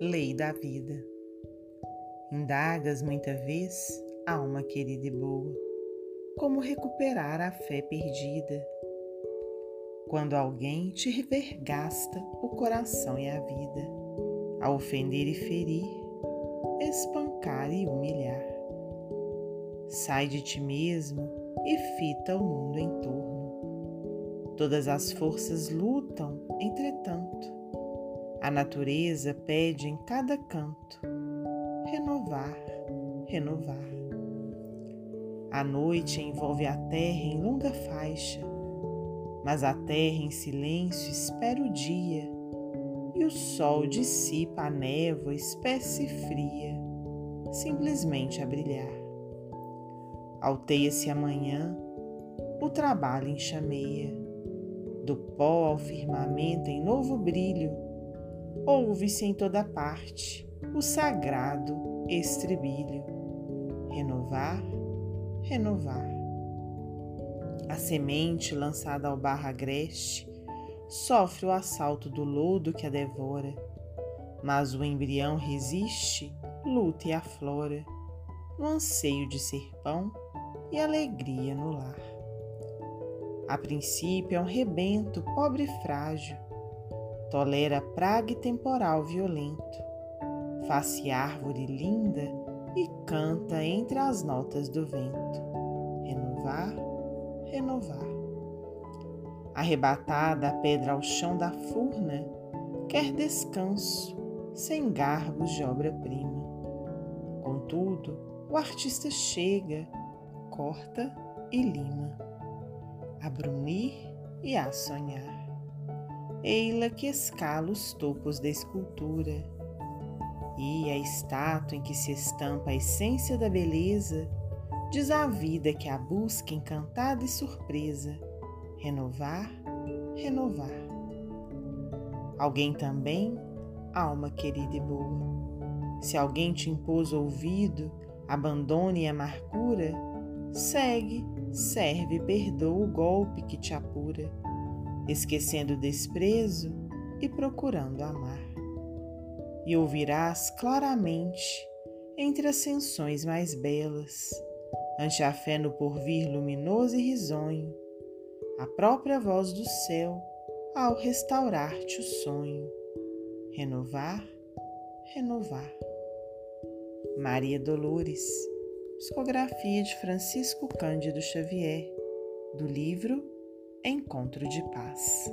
lei da vida. Indagas muita vez, alma querida e boa, como recuperar a fé perdida. Quando alguém te revergasta o coração e a vida, a ofender e ferir, espancar e humilhar. Sai de ti mesmo e fita o mundo em torno. Todas as forças lutam, entretanto. A natureza pede em cada canto renovar, renovar. A noite envolve a terra em longa faixa, mas a terra em silêncio espera o dia e o sol dissipa a névoa espécie fria, simplesmente a brilhar. Alteia-se amanhã, o trabalho enxameia, do pó ao firmamento em novo brilho, ouve-se em toda parte o sagrado estribilho. Renovar, renovar. A semente lançada ao barro agreste sofre o assalto do lodo que a devora, mas o embrião resiste, luta e aflora, no anseio de ser pão e alegria no lar. A princípio é um rebento pobre e frágil, tolera praga e temporal violento, faz-se árvore linda e canta entre as notas do vento. Renovar, renovar arrebatada a pedra ao chão da furna, quer descanso, sem garbos de obra-prima. Contudo, o artista chega, corta e lima, a brunir e a sonhar. Eila que escala os topos da escultura, e a estátua em que se estampa a essência da beleza diz à vida que a busca encantada e surpresa renovar, renovar. Alguém também, alma querida e boa. Se alguém te impôs ouvido, abandone a amargura, segue, serve e perdoa o golpe que te apura, esquecendo o desprezo e procurando amar. E ouvirás claramente, entre ascensões mais belas, ante a fé no porvir luminoso e risonho, a própria voz do céu ao restaurar-te o sonho. Renovar, renovar. Maria Dolores, psicografia de Francisco Cândido Xavier, do livro Encontro de Paz.